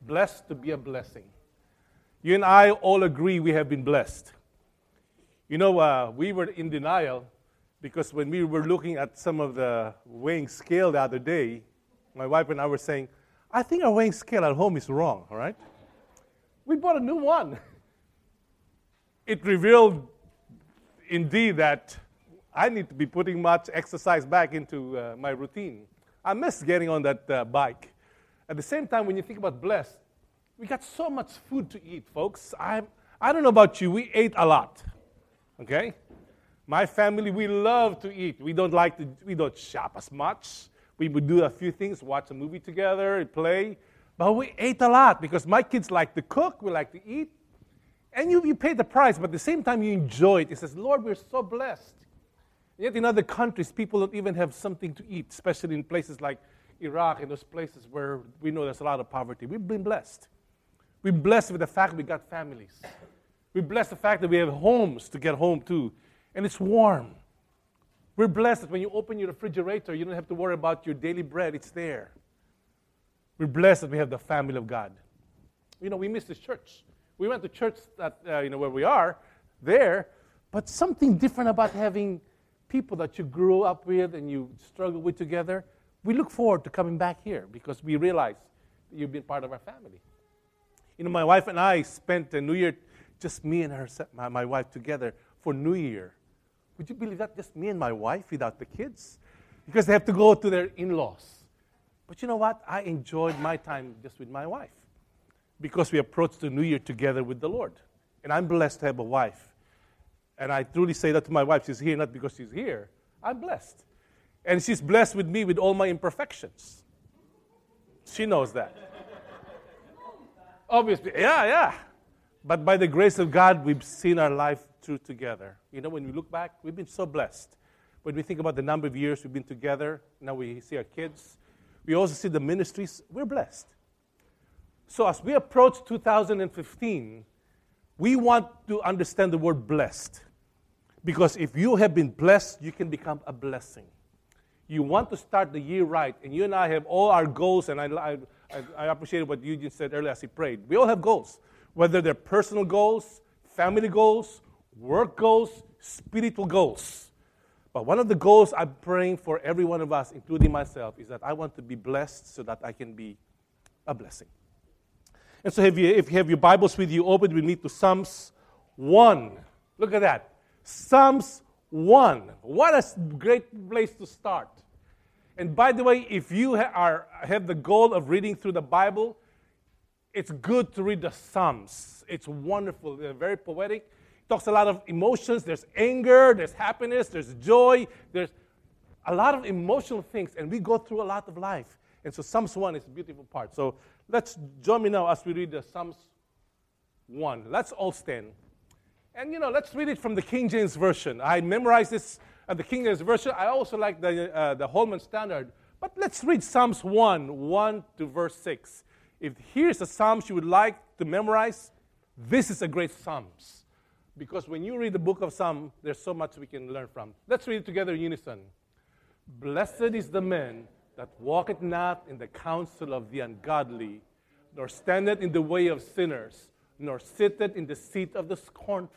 blessed to be a blessing. You and I all agree we have been blessed. You know, uh, we were in denial because when we were looking at some of the weighing scale the other day, my wife and I were saying, I think our weighing scale at home is wrong, all right? We bought a new one. It revealed indeed that I need to be putting much exercise back into uh, my routine. I miss getting on that uh, bike. At the same time, when you think about blessed, we got so much food to eat, folks. I, I don't know about you, we ate a lot. Okay? My family, we love to eat. We don't like to, we don't shop as much. We would do a few things, watch a movie together, play. But we ate a lot because my kids like to cook, we like to eat. And you, you pay the price, but at the same time you enjoy it. It says, Lord, we're so blessed. Yet in other countries, people don't even have something to eat, especially in places like Iraq and those places where we know there's a lot of poverty. We've been blessed. We're blessed with the fact we got families. We're blessed the fact that we have homes to get home to, and it's warm. We're blessed that when you open your refrigerator, you don't have to worry about your daily bread, it's there. We're blessed that we have the family of God. You know, we miss this church. We went to church that, uh, you know, where we are, there, but something different about having people that you grew up with and you struggle with together. We look forward to coming back here because we realize you've been part of our family. You know, my wife and I spent the New Year, just me and her, my, my wife together for New Year. Would you believe that? Just me and my wife without the kids? Because they have to go to their in laws. But you know what? I enjoyed my time just with my wife because we approached the New Year together with the Lord. And I'm blessed to have a wife. And I truly say that to my wife. She's here not because she's here. I'm blessed. And she's blessed with me with all my imperfections. She knows that. Obviously, yeah, yeah. But by the grace of God, we've seen our life through together. You know, when we look back, we've been so blessed. When we think about the number of years we've been together, now we see our kids, we also see the ministries, we're blessed. So as we approach 2015, we want to understand the word blessed. Because if you have been blessed, you can become a blessing. You want to start the year right, and you and I have all our goals, and I, I I, I appreciate what Eugene said earlier as he prayed. We all have goals, whether they're personal goals, family goals, work goals, spiritual goals. But one of the goals I'm praying for every one of us, including myself, is that I want to be blessed so that I can be a blessing. And so if you, if you have your Bibles with you, open with me to Psalms 1. Look at that. Psalms 1. What a great place to start. And by the way, if you ha- are, have the goal of reading through the Bible, it's good to read the Psalms. It's wonderful. They're very poetic. It talks a lot of emotions. There's anger, there's happiness, there's joy, there's a lot of emotional things. And we go through a lot of life. And so Psalms 1 is a beautiful part. So let's join me now as we read the Psalms 1. Let's all stand. And you know, let's read it from the King James Version. I memorized this and the King James Version. I also like the, uh, the Holman Standard. But let's read Psalms 1, 1 to verse 6. If here's a Psalms you would like to memorize, this is a great Psalms. Because when you read the book of Psalm, there's so much we can learn from. Let's read it together in unison. Blessed is the man that walketh not in the counsel of the ungodly, nor standeth in the way of sinners, nor sitteth in the seat of the scornful.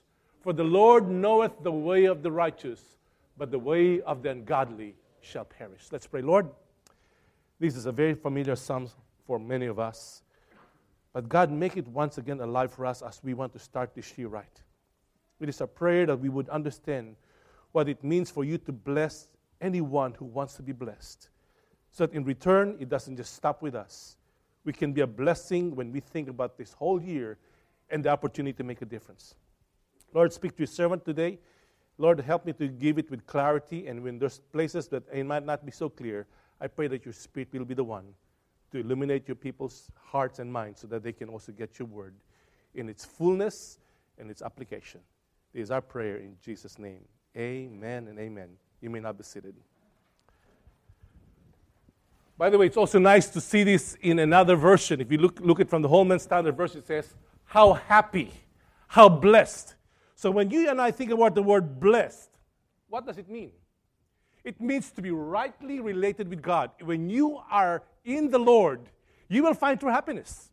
For the Lord knoweth the way of the righteous, but the way of the ungodly shall perish. Let's pray. Lord, this is a very familiar psalm for many of us. But God, make it once again alive for us as we want to start this year right. It is a prayer that we would understand what it means for you to bless anyone who wants to be blessed. So that in return, it doesn't just stop with us. We can be a blessing when we think about this whole year and the opportunity to make a difference. Lord, speak to your servant today. Lord, help me to give it with clarity. And when there's places that it might not be so clear, I pray that your Spirit will be the one to illuminate your people's hearts and minds so that they can also get your word in its fullness and its application. This is our prayer in Jesus' name. Amen and amen. You may not be seated. By the way, it's also nice to see this in another version. If you look, look at from the Holman Standard Version, it says, How happy, how blessed. So when you and I think about the word blessed, what does it mean? It means to be rightly related with God. When you are in the Lord, you will find true happiness.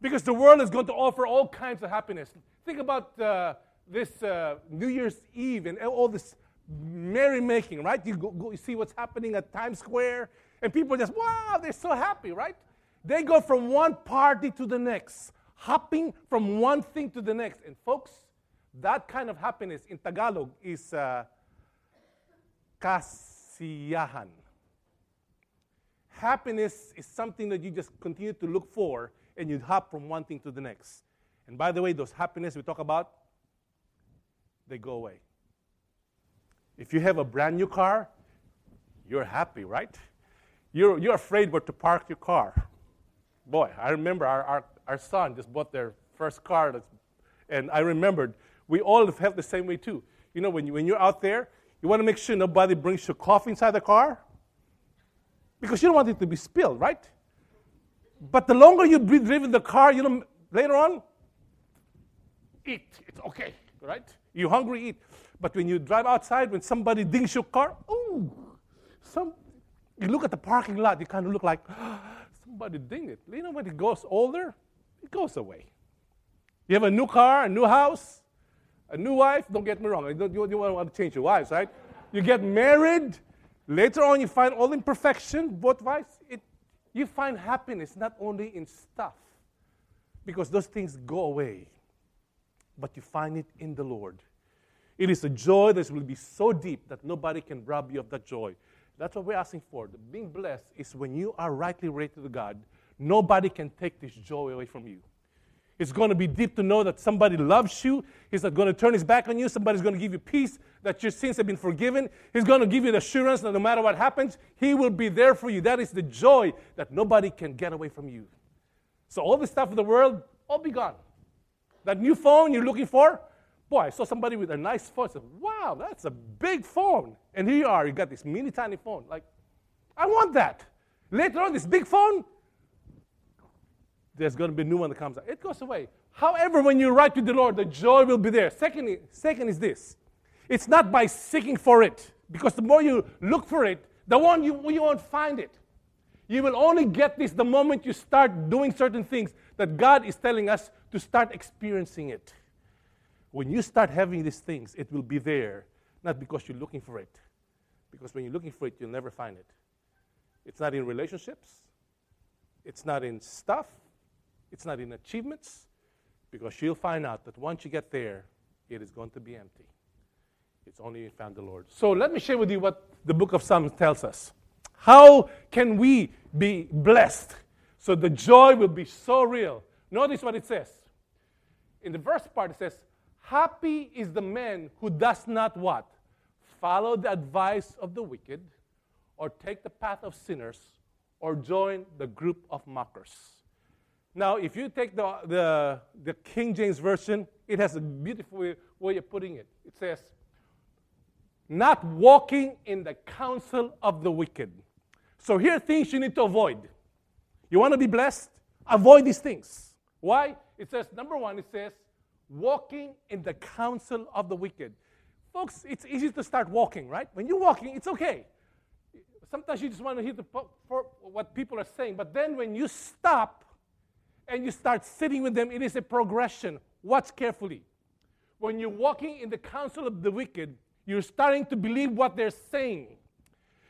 Because the world is going to offer all kinds of happiness. Think about uh, this uh, New Year's Eve and all this merrymaking, right? You, go, go, you see what's happening at Times Square, and people just, wow, they're so happy, right? They go from one party to the next, hopping from one thing to the next. And folks, that kind of happiness in Tagalog is uh, kasiyahan. Happiness is something that you just continue to look for and you hop from one thing to the next. And by the way, those happiness we talk about, they go away. If you have a brand new car, you're happy, right? You're, you're afraid where to park your car. Boy, I remember our, our, our son just bought their first car, and I remembered we all have felt the same way too. You know, when, you, when you're out there, you want to make sure nobody brings your coffee inside the car because you don't want it to be spilled, right? But the longer you've driven the car, you know, later on, eat. It's okay, right? You're hungry, eat. But when you drive outside, when somebody dings your car, ooh, some, you look at the parking lot, you kind of look like somebody dinged it. You know, when it goes older, it goes away. You have a new car, a new house, a new wife. Don't get me wrong. You don't, you don't want to change your wives, right? You get married. Later on, you find all imperfection, both wives. It, you find happiness not only in stuff, because those things go away, but you find it in the Lord. It is a joy that will be so deep that nobody can rob you of that joy. That's what we're asking for. Being blessed is when you are rightly related to God, nobody can take this joy away from you. It's going to be deep to know that somebody loves you. He's not going to turn his back on you. Somebody's going to give you peace that your sins have been forgiven. He's going to give you the assurance that no matter what happens, He will be there for you. That is the joy that nobody can get away from you. So, all the stuff of the world, all be gone. That new phone you're looking for, boy, I saw somebody with a nice phone. I said, wow, that's a big phone. And here you are, you got this mini tiny phone. Like, I want that. Later on, this big phone, there's going to be a new one that comes out. It goes away. However, when you write to the Lord, the joy will be there. Second, second is this it's not by seeking for it, because the more you look for it, the one you, you won't find it. You will only get this the moment you start doing certain things that God is telling us to start experiencing it. When you start having these things, it will be there, not because you're looking for it. Because when you're looking for it, you'll never find it. It's not in relationships, it's not in stuff, it's not in achievements, because you'll find out that once you get there, it is going to be empty. It's only found the Lord. So let me share with you what the book of Psalms tells us. How can we be blessed so the joy will be so real? Notice what it says. In the first part, it says, Happy is the man who does not what? Follow the advice of the wicked, or take the path of sinners, or join the group of mockers. Now, if you take the, the, the King James Version, it has a beautiful way, way of putting it. It says, not walking in the counsel of the wicked. So here are things you need to avoid. You want to be blessed? Avoid these things. Why? It says, number one, it says, walking in the counsel of the wicked. Folks, it's easy to start walking, right? When you're walking, it's okay. Sometimes you just want to hear the, what people are saying, but then when you stop and you start sitting with them, it is a progression. Watch carefully. When you're walking in the counsel of the wicked, you're starting to believe what they're saying.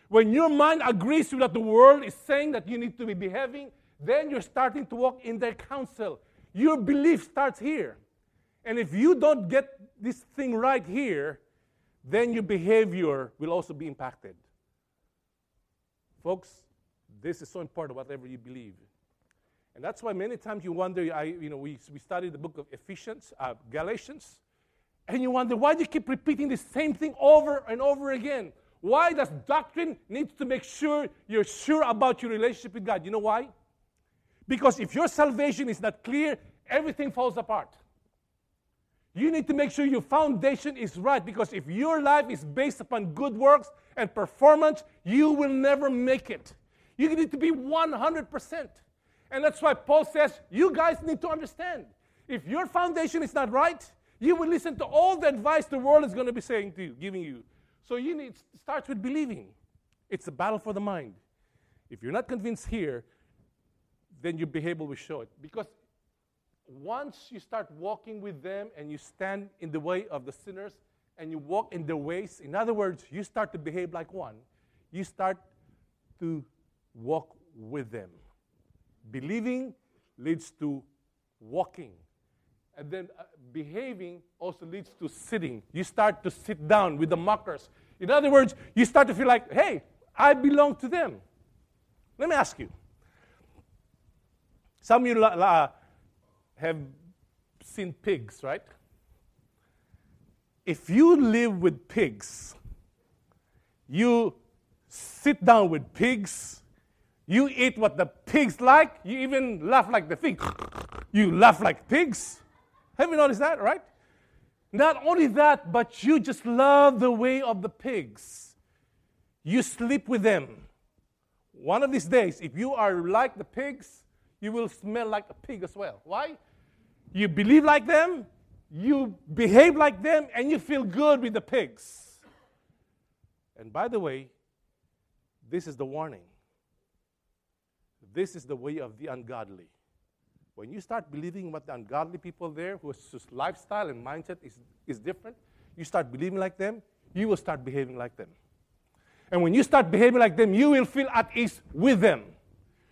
When your mind agrees with what the world is saying that you need to be behaving, then you're starting to walk in their counsel. Your belief starts here. And if you don't get this thing right here, then your behavior will also be impacted. Folks, this is so important, whatever you believe. And that's why many times you wonder, I, you know, we, we studied the book of Ephesians, uh, Galatians, and you wonder, why do you keep repeating the same thing over and over again? Why does doctrine need to make sure you're sure about your relationship with God? You know why? Because if your salvation is not clear, everything falls apart. You need to make sure your foundation is right because if your life is based upon good works and performance, you will never make it. You need to be 100%. And that's why Paul says, you guys need to understand. If your foundation is not right, you will listen to all the advice the world is going to be saying to you, giving you. So you need starts with believing. It's a battle for the mind. If you're not convinced here, then your behavior will show it. Because once you start walking with them and you stand in the way of the sinners and you walk in their ways, in other words, you start to behave like one, you start to walk with them. Believing leads to walking. And then uh, behaving also leads to sitting. You start to sit down with the mockers. In other words, you start to feel like, hey, I belong to them. Let me ask you. Some of you have seen pigs, right? If you live with pigs, you sit down with pigs, you eat what the pigs like, you even laugh like the pig. You laugh like pigs. Have you noticed that, right? Not only that, but you just love the way of the pigs. You sleep with them. One of these days, if you are like the pigs, you will smell like a pig as well. Why? You believe like them, you behave like them, and you feel good with the pigs. And by the way, this is the warning. This is the way of the ungodly. When you start believing what the ungodly people there, whose lifestyle and mindset is, is different, you start believing like them, you will start behaving like them. And when you start behaving like them, you will feel at ease with them.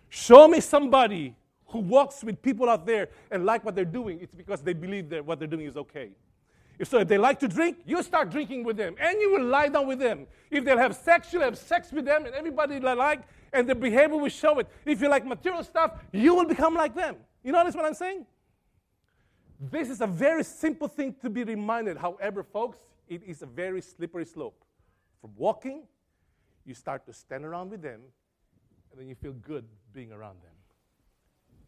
Show me somebody who walks with people out there and like what they're doing, it's because they believe that what they're doing is okay. If so, if they like to drink, you start drinking with them, and you will lie down with them. If they'll have sex, you'll have sex with them, and everybody like, and the behavior will show it. If you like material stuff, you will become like them. You notice what I'm saying? This is a very simple thing to be reminded. However, folks, it is a very slippery slope. From walking, you start to stand around with them, and then you feel good being around them.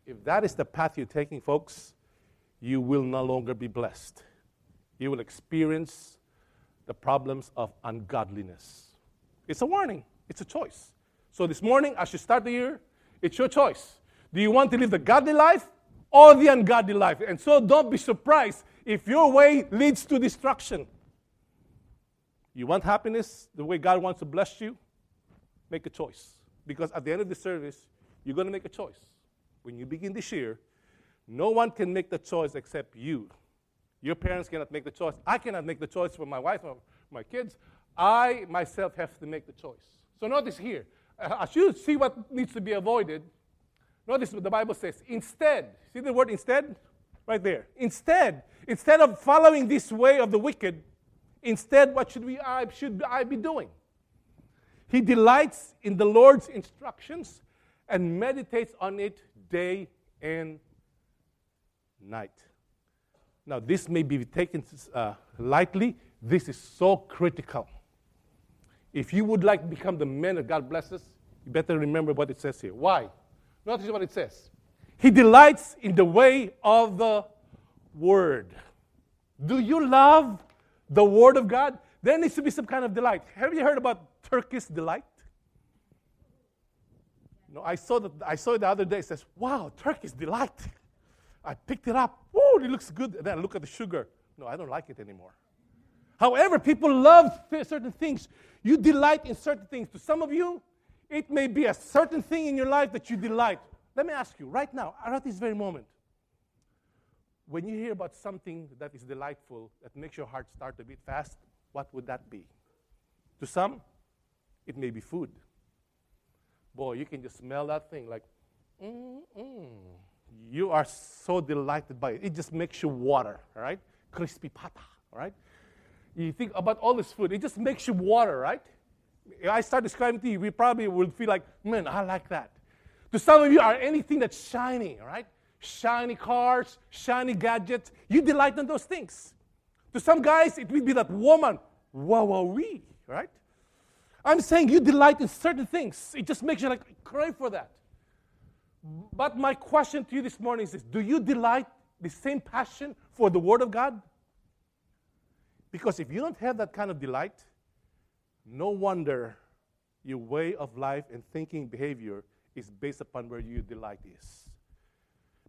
If that is the path you're taking, folks, you will no longer be blessed. You will experience the problems of ungodliness. It's a warning, it's a choice. So this morning, as you start the year, it's your choice. Do you want to live the godly life or the ungodly life? And so don't be surprised if your way leads to destruction. You want happiness the way God wants to bless you? Make a choice. Because at the end of the service, you're going to make a choice when you begin this year, no one can make the choice except you. Your parents cannot make the choice. I cannot make the choice for my wife or my kids. I myself have to make the choice. So notice here, as you see what needs to be avoided, notice what the Bible says. Instead, see the word instead? Right there. Instead, instead of following this way of the wicked, instead, what should we I should I be doing? He delights in the Lord's instructions and meditates on it day and night. Now, this may be taken uh, lightly. This is so critical. If you would like to become the man that God blesses, you better remember what it says here. Why? Notice what it says. He delights in the way of the Word. Do you love the Word of God? There needs to be some kind of delight. Have you heard about Turkish delight? No, I saw that I saw it the other day. It says, "Wow, Turkish delight." I picked it up. Oh, it looks good. And then I look at the sugar. No, I don't like it anymore. However, people love certain things. You delight in certain things. To some of you, it may be a certain thing in your life that you delight. Let me ask you right now, at this very moment, when you hear about something that is delightful, that makes your heart start to beat fast, what would that be? To some, it may be food boy, you can just smell that thing like, mm-mm. You are so delighted by it. It just makes you water, right? Crispy pata, right? You think about all this food, it just makes you water, right? If I start describing to you, we probably would feel like, man, I like that. To some of you, are anything that's shiny, right? Shiny cars, shiny gadgets. You delight in those things. To some guys, it would be that woman, wow, wow, wee, right? I'm saying you delight in certain things. It just makes you like crave for that. But my question to you this morning is this Do you delight the same passion for the Word of God? Because if you don't have that kind of delight, no wonder your way of life and thinking behavior is based upon where your delight is.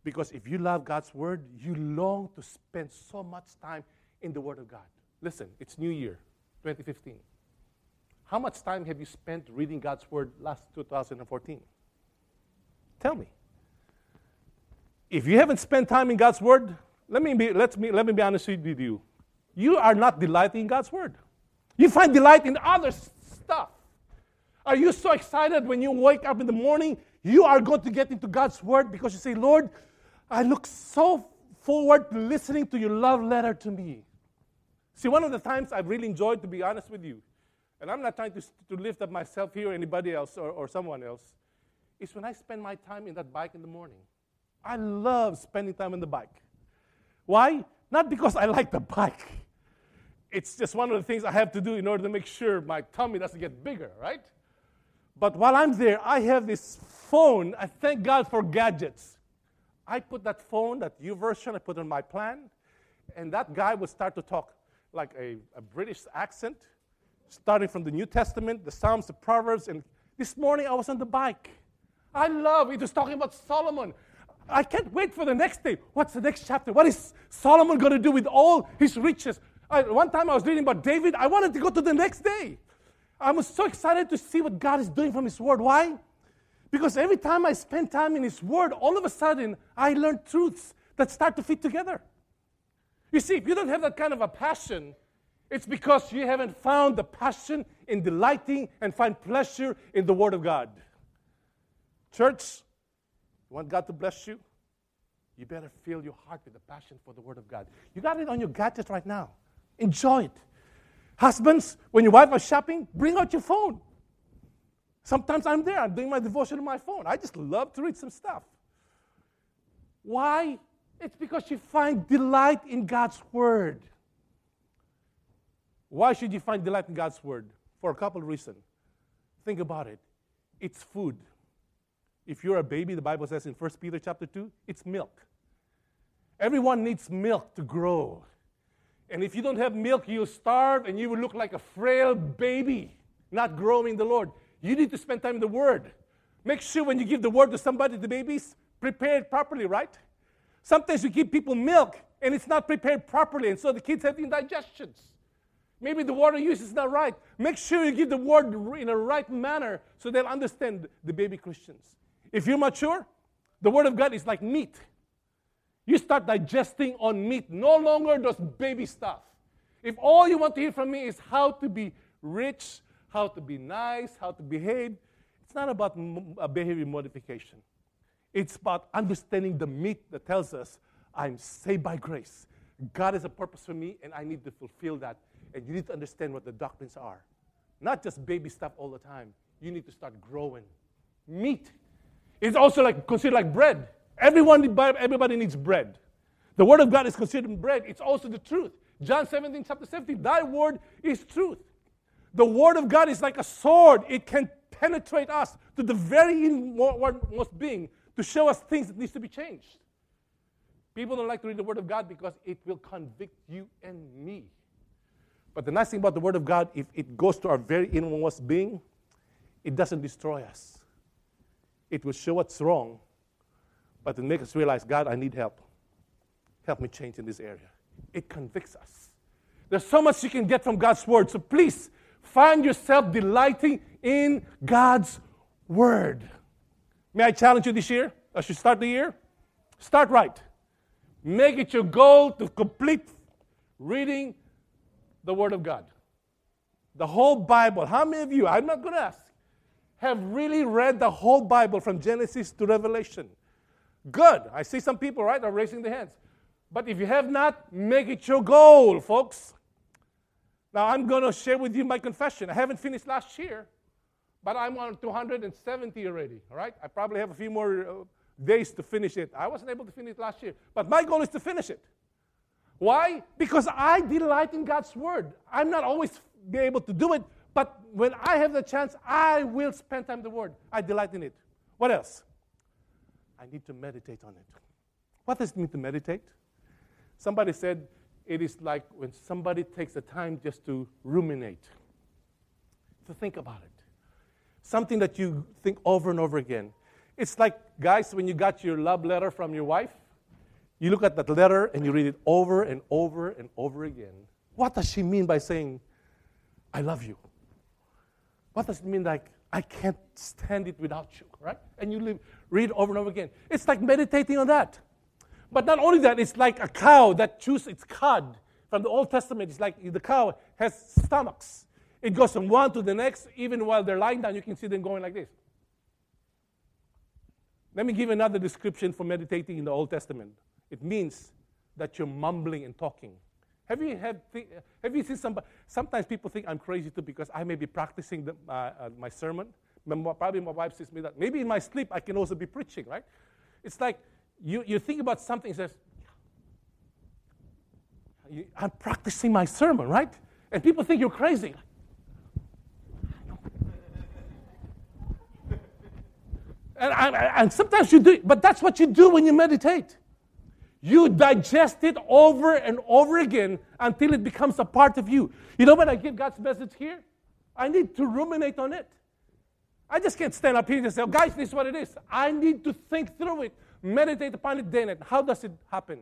Because if you love God's Word, you long to spend so much time in the Word of God. Listen, it's New Year, 2015. How much time have you spent reading God's Word last 2014? Tell me. If you haven't spent time in God's Word, let me be, let me, let me be honest with you. You are not delighting in God's Word. You find delight in other stuff. Are you so excited when you wake up in the morning? You are going to get into God's Word because you say, Lord, I look so forward to listening to your love letter to me. See, one of the times I've really enjoyed, to be honest with you, and I'm not trying to, to lift up myself here anybody else or, or someone else, is when I spend my time in that bike in the morning. I love spending time on the bike. Why? Not because I like the bike. It's just one of the things I have to do in order to make sure my tummy doesn't get bigger, right? But while I'm there, I have this phone. I thank God for gadgets. I put that phone, that YouVersion, I put on my plan, and that guy would start to talk like a, a British accent, starting from the New Testament, the Psalms, the Proverbs, and this morning I was on the bike. I love it. was talking about Solomon. I can't wait for the next day. What's the next chapter? What is Solomon going to do with all his riches? I, one time I was reading about David. I wanted to go to the next day. I was so excited to see what God is doing from His Word. Why? Because every time I spend time in His Word, all of a sudden I learn truths that start to fit together. You see, if you don't have that kind of a passion, it's because you haven't found the passion in delighting and find pleasure in the Word of God. Church, you want God to bless you? You better fill your heart with the passion for the Word of God. You got it on your gadget right now. Enjoy it. Husbands, when your wife is shopping, bring out your phone. Sometimes I'm there, I'm doing my devotion on my phone. I just love to read some stuff. Why? It's because you find delight in God's Word. Why should you find delight in God's Word? For a couple of reasons. Think about it. It's food. If you're a baby, the Bible says in 1 Peter chapter 2, it's milk. Everyone needs milk to grow. And if you don't have milk, you'll starve and you will look like a frail baby, not growing the Lord. You need to spend time in the Word. Make sure when you give the Word to somebody, the babies, prepare it properly, right? Sometimes you give people milk and it's not prepared properly, and so the kids have indigestions. Maybe the water use is not right. Make sure you give the word in a right manner so they'll understand the baby Christians. If you're mature, the Word of God is like meat. You start digesting on meat, no longer those baby stuff. If all you want to hear from me is how to be rich, how to be nice, how to behave, it's not about a uh, behavior modification. It's about understanding the meat that tells us I'm saved by grace. God has a purpose for me, and I need to fulfill that. And you need to understand what the doctrines are. Not just baby stuff all the time. You need to start growing. Meat is also like considered like bread. Everyone, everybody needs bread. The word of God is considered bread. It's also the truth. John 17, chapter 17, thy word is truth. The word of God is like a sword. It can penetrate us to the very inmost being to show us things that needs to be changed. People don't like to read the word of God because it will convict you and me. But the nice thing about the word of God, if it goes to our very inmost being, it doesn't destroy us. It will show what's wrong but to make us realize, God, I need help. Help me change in this area. It convicts us. There's so much you can get from God's Word. So please find yourself delighting in God's Word. May I challenge you this year as you start the year? Start right. Make it your goal to complete reading the Word of God. The whole Bible. How many of you, I'm not going to ask, have really read the whole Bible from Genesis to Revelation? Good. I see some people, right, are raising their hands. But if you have not, make it your goal, folks. Now, I'm going to share with you my confession. I haven't finished last year, but I'm on 270 already, all right? I probably have a few more uh, days to finish it. I wasn't able to finish last year, but my goal is to finish it. Why? Because I delight in God's Word. I'm not always be able to do it, but when I have the chance, I will spend time the Word. I delight in it. What else? I need to meditate on it. What does it mean to meditate? Somebody said it is like when somebody takes the time just to ruminate, to think about it. Something that you think over and over again. It's like, guys, when you got your love letter from your wife, you look at that letter and you read it over and over and over again. What does she mean by saying, I love you? What does it mean like, I can't stand it without you, right? And you live, read over and over again. It's like meditating on that. But not only that, it's like a cow that chews its cud. From the Old Testament, it's like the cow has stomachs. It goes from one to the next, even while they're lying down, you can see them going like this. Let me give another description for meditating in the Old Testament. It means that you're mumbling and talking. Have you, have, have you seen somebody? Sometimes people think I'm crazy too because I may be practicing the, uh, uh, my sermon. Probably my wife says me that. Maybe in my sleep I can also be preaching, right? It's like you, you think about something says, I'm practicing my sermon, right? And people think you're crazy. and, and sometimes you do but that's what you do when you meditate. You digest it over and over again until it becomes a part of you. You know when I give God's message here? I need to ruminate on it. I just can't stand up here and say, oh, guys, this is what it is. I need to think through it, meditate upon it day night. How does it happen?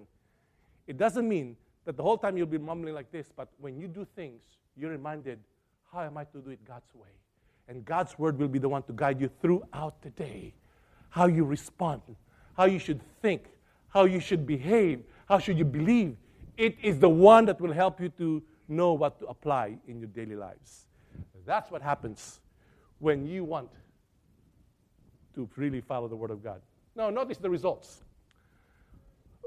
It doesn't mean that the whole time you'll be mumbling like this, but when you do things, you're reminded, how am I to do it God's way? And God's word will be the one to guide you throughout the day. How you respond, how you should think, how you should behave, how should you believe. It is the one that will help you to know what to apply in your daily lives. That's what happens when you want to really follow the Word of God. Now, notice the results.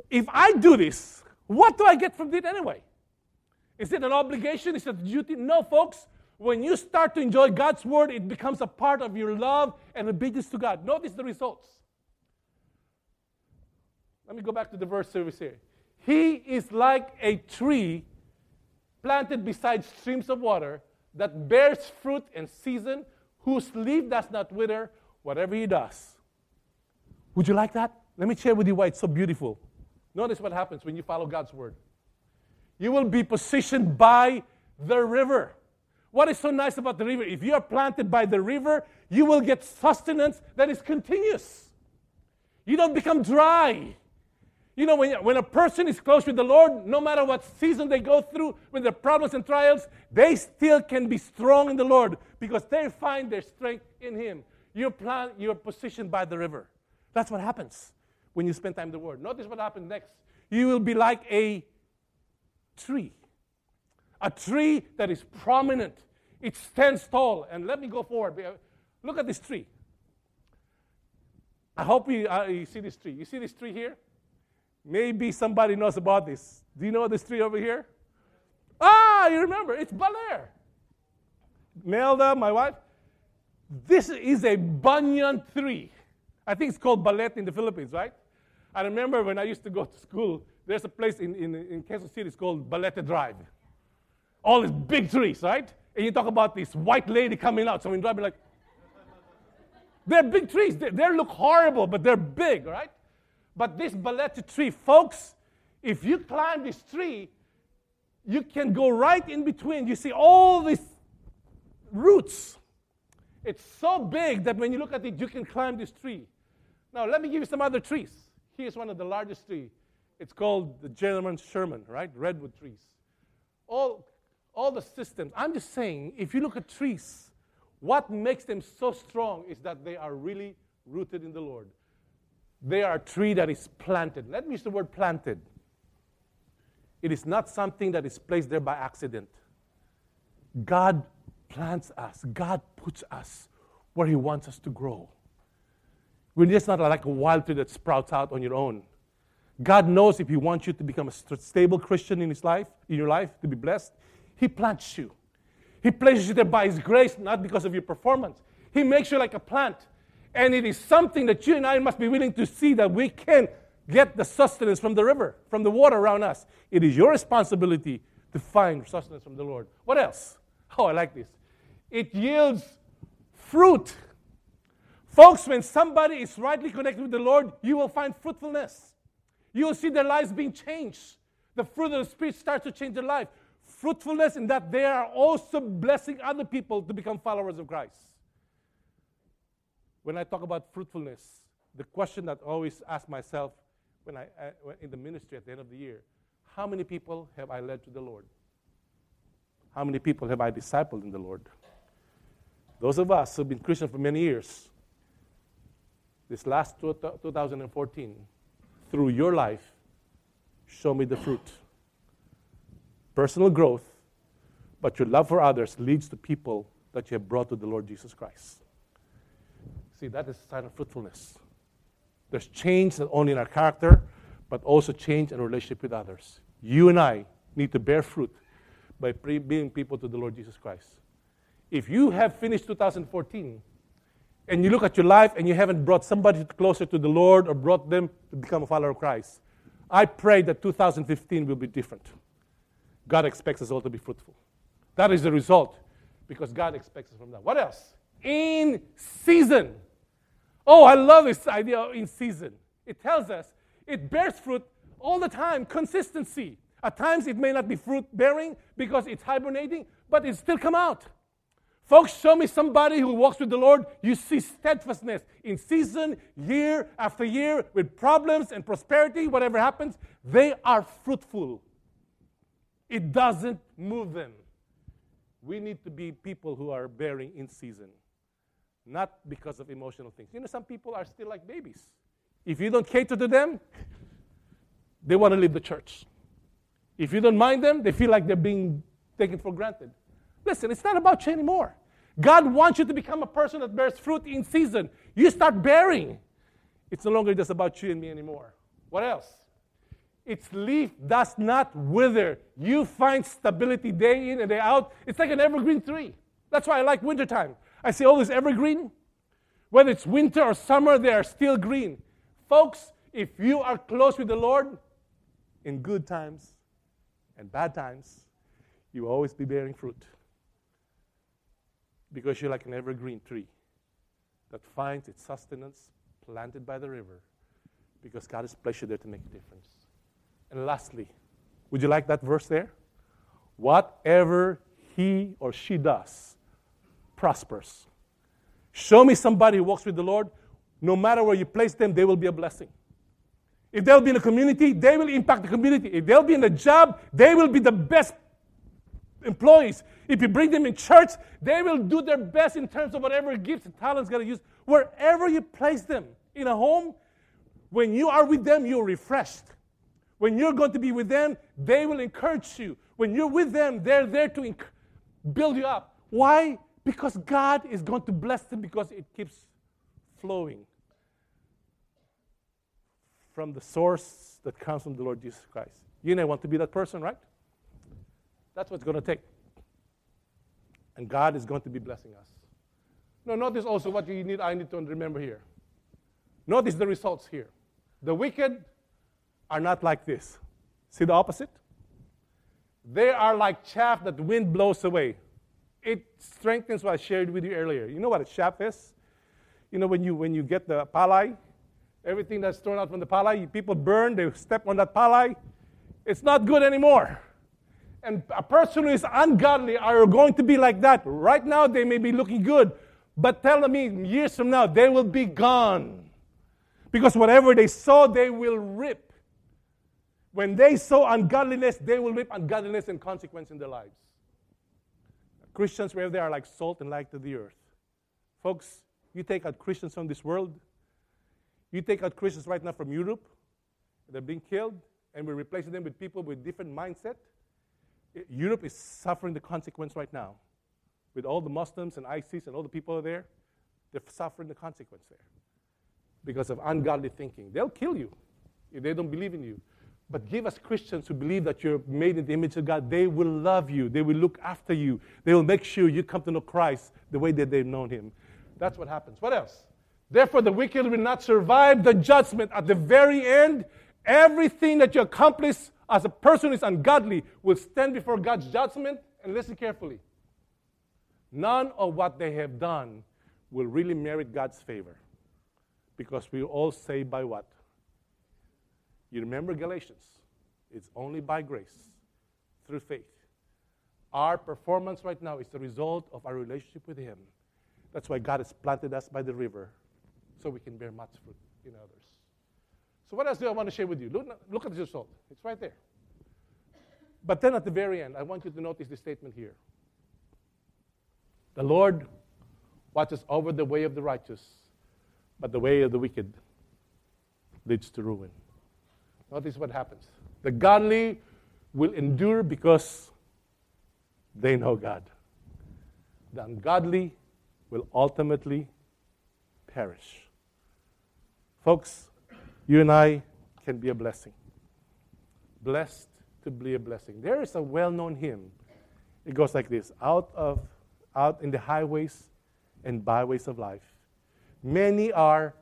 If I do this, what do I get from it anyway? Is it an obligation? Is it a duty? No, folks. When you start to enjoy God's Word, it becomes a part of your love and obedience to God. Notice the results. Let me go back to the verse service here. He is like a tree planted beside streams of water that bears fruit in season, whose leaf does not wither, whatever he does. Would you like that? Let me share with you why it's so beautiful. Notice what happens when you follow God's word. You will be positioned by the river. What is so nice about the river? If you are planted by the river, you will get sustenance that is continuous. You don't become dry. You know, when, when a person is close with the Lord, no matter what season they go through, with their problems and trials, they still can be strong in the Lord because they find their strength in Him. You're, plant, you're positioned by the river. That's what happens when you spend time in the Word. Notice what happens next. You will be like a tree, a tree that is prominent. It stands tall. And let me go forward. Look at this tree. I hope you, uh, you see this tree. You see this tree here? Maybe somebody knows about this. Do you know this tree over here? Ah, you remember, it's Baler. Melda, my wife. This is a banyan tree. I think it's called Balete in the Philippines, right? I remember when I used to go to school, there's a place in, in, in Quezon City, it's called Balete Drive. All these big trees, right? And you talk about this white lady coming out. So when driving, like, they're big trees. They, they look horrible, but they're big, right? But this balete tree, folks, if you climb this tree, you can go right in between. You see all these roots. It's so big that when you look at it, you can climb this tree. Now, let me give you some other trees. Here's one of the largest trees. It's called the General Sherman, right? Redwood trees. All, all the systems. I'm just saying, if you look at trees, what makes them so strong is that they are really rooted in the Lord. They are a tree that is planted. Let me use the word planted. It is not something that is placed there by accident. God plants us, God puts us where He wants us to grow. We're just not like a wild tree that sprouts out on your own. God knows if He wants you to become a stable Christian in His life, in your life, to be blessed, He plants you. He places you there by His grace, not because of your performance. He makes you like a plant. And it is something that you and I must be willing to see that we can get the sustenance from the river, from the water around us. It is your responsibility to find sustenance from the Lord. What else? Oh, I like this. It yields fruit. Folks, when somebody is rightly connected with the Lord, you will find fruitfulness. You will see their lives being changed. The fruit of the Spirit starts to change their life. Fruitfulness in that they are also blessing other people to become followers of Christ. When I talk about fruitfulness, the question that I always ask myself when I uh, in the ministry at the end of the year, how many people have I led to the Lord? How many people have I discipled in the Lord? Those of us who've been Christians for many years, this last 2014, through your life, show me the fruit. Personal growth, but your love for others leads to people that you have brought to the Lord Jesus Christ. See, that is a sign of fruitfulness. There's change not only in our character, but also change in relationship with others. You and I need to bear fruit by bringing people to the Lord Jesus Christ. If you have finished 2014 and you look at your life and you haven't brought somebody closer to the Lord or brought them to become a follower of Christ, I pray that 2015 will be different. God expects us all to be fruitful. That is the result because God expects us from that. What else? In season. Oh, I love this idea in season. It tells us it bears fruit all the time, consistency. At times it may not be fruit bearing because it's hibernating, but it still come out. Folks, show me somebody who walks with the Lord. You see steadfastness in season, year after year, with problems and prosperity, whatever happens, they are fruitful. It doesn't move them. We need to be people who are bearing in season, not because of emotional things. You know, some people are still like babies. If you don't cater to them, they want to leave the church. If you don't mind them, they feel like they're being taken for granted. Listen, it's not about you anymore. God wants you to become a person that bears fruit in season. You start bearing. It's no longer just about you and me anymore. What else? Its leaf does not wither. You find stability day in and day out. It's like an evergreen tree. That's why I like wintertime. I see all this evergreen. Whether it's winter or summer, they are still green. Folks, if you are close with the Lord, in good times and bad times, you will always be bearing fruit because you're like an evergreen tree that finds its sustenance planted by the river because God has placed you there to make a difference. And lastly, would you like that verse there? Whatever he or she does prospers. Show me somebody who walks with the Lord. No matter where you place them, they will be a blessing. If they'll be in a community, they will impact the community. If they'll be in a job, they will be the best employees. If you bring them in church, they will do their best in terms of whatever gifts and talents to use. Wherever you place them in a home, when you are with them, you're refreshed. When you're going to be with them, they will encourage you. When you're with them, they're there to inc- build you up. Why? Because God is going to bless them because it keeps flowing from the source that comes from the Lord Jesus Christ. You I want to be that person, right? That's what it's going to take. And God is going to be blessing us. Now, notice also what you need, I need to remember here. Notice the results here. The wicked are not like this. See the opposite? They are like chaff that the wind blows away. It strengthens what I shared with you earlier. You know what a chaff is? You know when you when you get the palay, everything that's thrown out from the palay, people burn, they step on that palay. It's not good anymore and a person who is ungodly are going to be like that. Right now, they may be looking good, but tell me years from now, they will be gone. Because whatever they sow, they will reap. When they sow ungodliness, they will reap ungodliness and consequence in their lives. Christians, wherever they are, like salt and light to the earth. Folks, you take out Christians from this world, you take out Christians right now from Europe, they're being killed, and we're replacing them with people with different mindset Europe is suffering the consequence right now. With all the Muslims and ISIS and all the people there, they're suffering the consequence there because of ungodly thinking. They'll kill you if they don't believe in you. But give us Christians who believe that you're made in the image of God. They will love you. They will look after you. They will make sure you come to know Christ the way that they've known Him. That's what happens. What else? Therefore, the wicked will not survive the judgment. At the very end, everything that you accomplish as a person is ungodly will stand before God's judgment and listen carefully. None of what they have done will really merit God's favor. Because we all saved by what? You remember Galatians? It's only by grace, through faith. Our performance right now is the result of our relationship with Him. That's why God has planted us by the river so we can bear much fruit in others. So, what else do I want to share with you? Look, look at the result. It's right there. But then at the very end, I want you to notice the statement here. The Lord watches over the way of the righteous, but the way of the wicked leads to ruin. Notice what happens. The godly will endure because they know God. The ungodly will ultimately perish. Folks, you and I can be a blessing. Blessed to be a blessing. There is a well known hymn. It goes like this Out of out in the highways and byways of life. Many are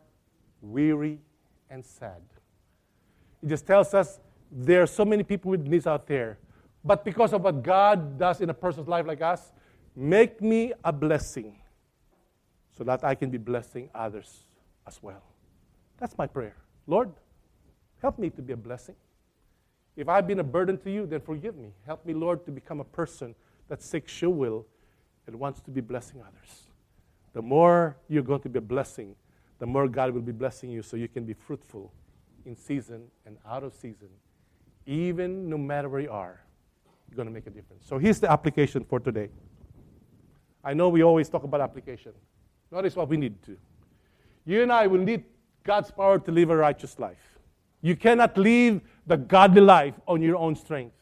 weary and sad. It just tells us there are so many people with needs out there. But because of what God does in a person's life like us, make me a blessing so that I can be blessing others as well. That's my prayer. Lord, help me to be a blessing. If I've been a burden to you, then forgive me. Help me, Lord, to become a person that seeks your will and wants to be blessing others. The more you're going to be a blessing, the more God will be blessing you so you can be fruitful in season and out of season. Even no matter where you are, you're going to make a difference. So here's the application for today. I know we always talk about application. Notice what we need to. You and I will need God's power to live a righteous life. You cannot live the godly life on your own strength.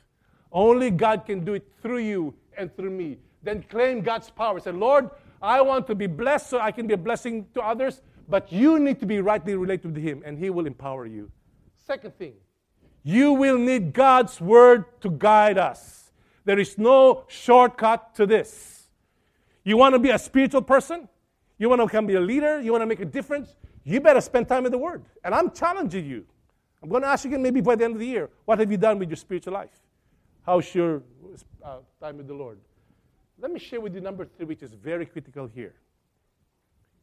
Only God can do it through you and through me. Then claim God's power. Say, Lord, I want to be blessed so I can be a blessing to others, but you need to be rightly related to Him, and He will empower you. Second thing, you will need God's word to guide us. There is no shortcut to this. You want to be a spiritual person? You want to become a leader? You want to make a difference? You better spend time in the Word. And I'm challenging you. I'm going to ask you again maybe by the end of the year what have you done with your spiritual life? How's your uh, time with the Lord? Let me share with you number three, which is very critical here.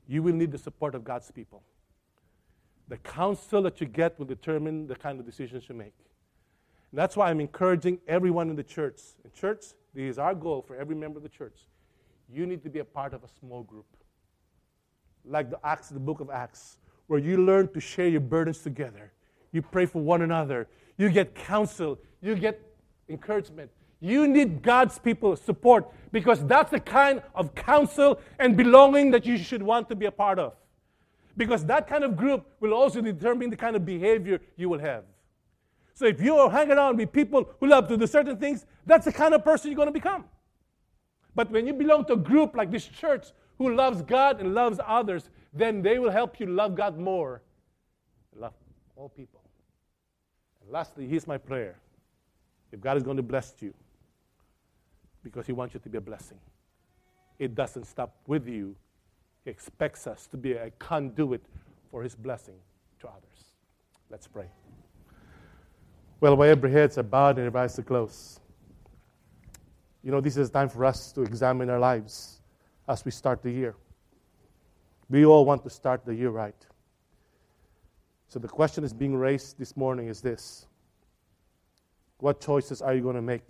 You will need the support of God's people. The counsel that you get will determine the kind of decisions you make. And that's why I'm encouraging everyone in the church. In church, this is our goal for every member of the church. You need to be a part of a small group. Like the Acts, the book of Acts, where you learn to share your burdens together. You pray for one another. You get counsel. You get encouragement. You need God's people support because that's the kind of counsel and belonging that you should want to be a part of. Because that kind of group will also determine the kind of behavior you will have. So if you are hanging around with people who love to do certain things, that's the kind of person you're going to become. But when you belong to a group like this church who loves God and loves others, then they will help you love God more. Love all people. And lastly, here's my prayer. If God is going to bless you, because He wants you to be a blessing, it doesn't stop with you. He expects us to be a conduit for His blessing to others. Let's pray. Well, while every heads are bowed and every eyes are closed, you know, this is time for us to examine our lives as we start the year. We all want to start the year right. So the question is being raised this morning is this What choices are you going to make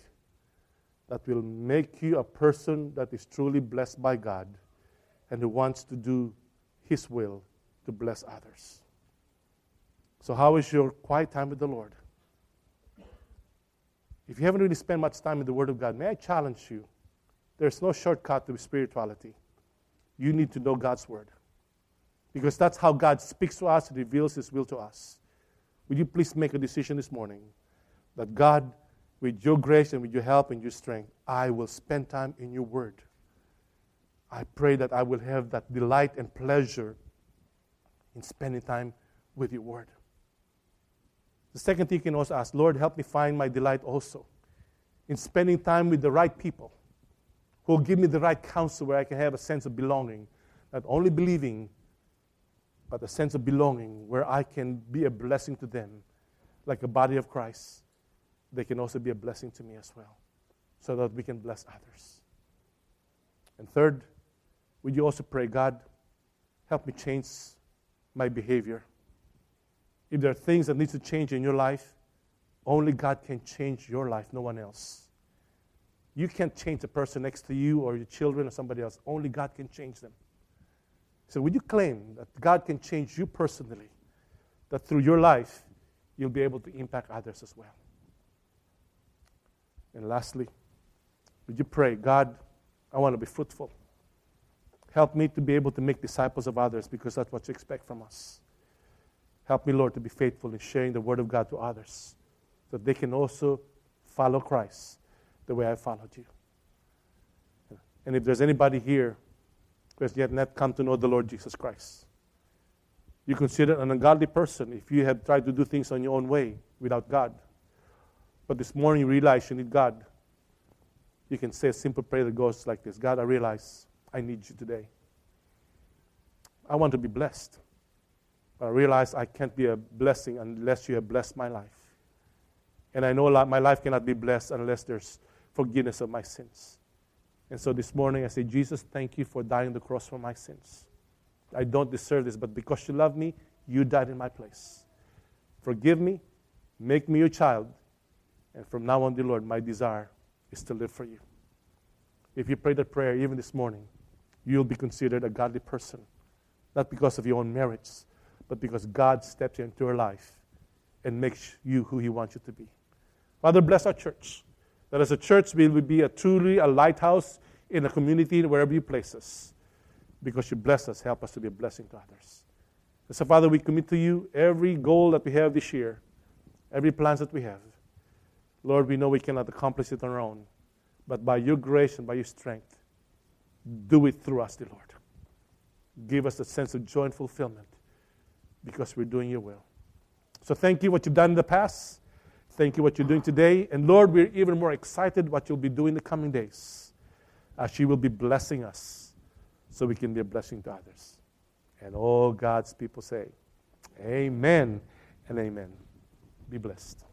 that will make you a person that is truly blessed by God and who wants to do His will to bless others? So, how is your quiet time with the Lord? If you haven't really spent much time in the Word of God, may I challenge you? There's no shortcut to spirituality. You need to know God's Word. Because that's how God speaks to us and reveals His will to us. Would you please make a decision this morning that God, with your grace and with your help and your strength, I will spend time in your Word. I pray that I will have that delight and pleasure in spending time with your Word. The second thing you can also ask, Lord, help me find my delight also in spending time with the right people who will give me the right counsel where I can have a sense of belonging, not only believing, but a sense of belonging where I can be a blessing to them, like a body of Christ. They can also be a blessing to me as well, so that we can bless others. And third, would you also pray, God, help me change my behavior. If there are things that need to change in your life, only God can change your life, no one else. You can't change the person next to you or your children or somebody else. Only God can change them. So, would you claim that God can change you personally? That through your life, you'll be able to impact others as well. And lastly, would you pray, God, I want to be fruitful. Help me to be able to make disciples of others because that's what you expect from us. Help me, Lord, to be faithful in sharing the Word of God to others so that they can also follow Christ the way I followed you. And if there's anybody here who has yet not come to know the Lord Jesus Christ, you consider an ungodly person if you have tried to do things on your own way without God. But this morning you realize you need God. You can say a simple prayer that goes like this God, I realize I need you today. I want to be blessed. But I realize I can't be a blessing unless you have blessed my life. And I know my life cannot be blessed unless there's forgiveness of my sins. And so this morning I say, Jesus, thank you for dying on the cross for my sins. I don't deserve this, but because you love me, you died in my place. Forgive me, make me your child, and from now on, dear Lord, my desire is to live for you. If you pray that prayer even this morning, you'll be considered a godly person, not because of your own merits, but because God steps into your life and makes you who He wants you to be. Father, bless our church. That as a church, we will be a truly a lighthouse in the community wherever you place us because you bless us, help us to be a blessing to others. And so, Father, we commit to you every goal that we have this year, every plans that we have. Lord, we know we cannot accomplish it on our own, but by your grace and by your strength, do it through us, dear Lord. Give us a sense of joy and fulfillment because we're doing your will. So thank you for what you've done in the past. Thank you what you're doing today. And Lord, we're even more excited what you'll be doing in the coming days as you will be blessing us so we can be a blessing to others. And all God's people say, Amen and amen. Be blessed.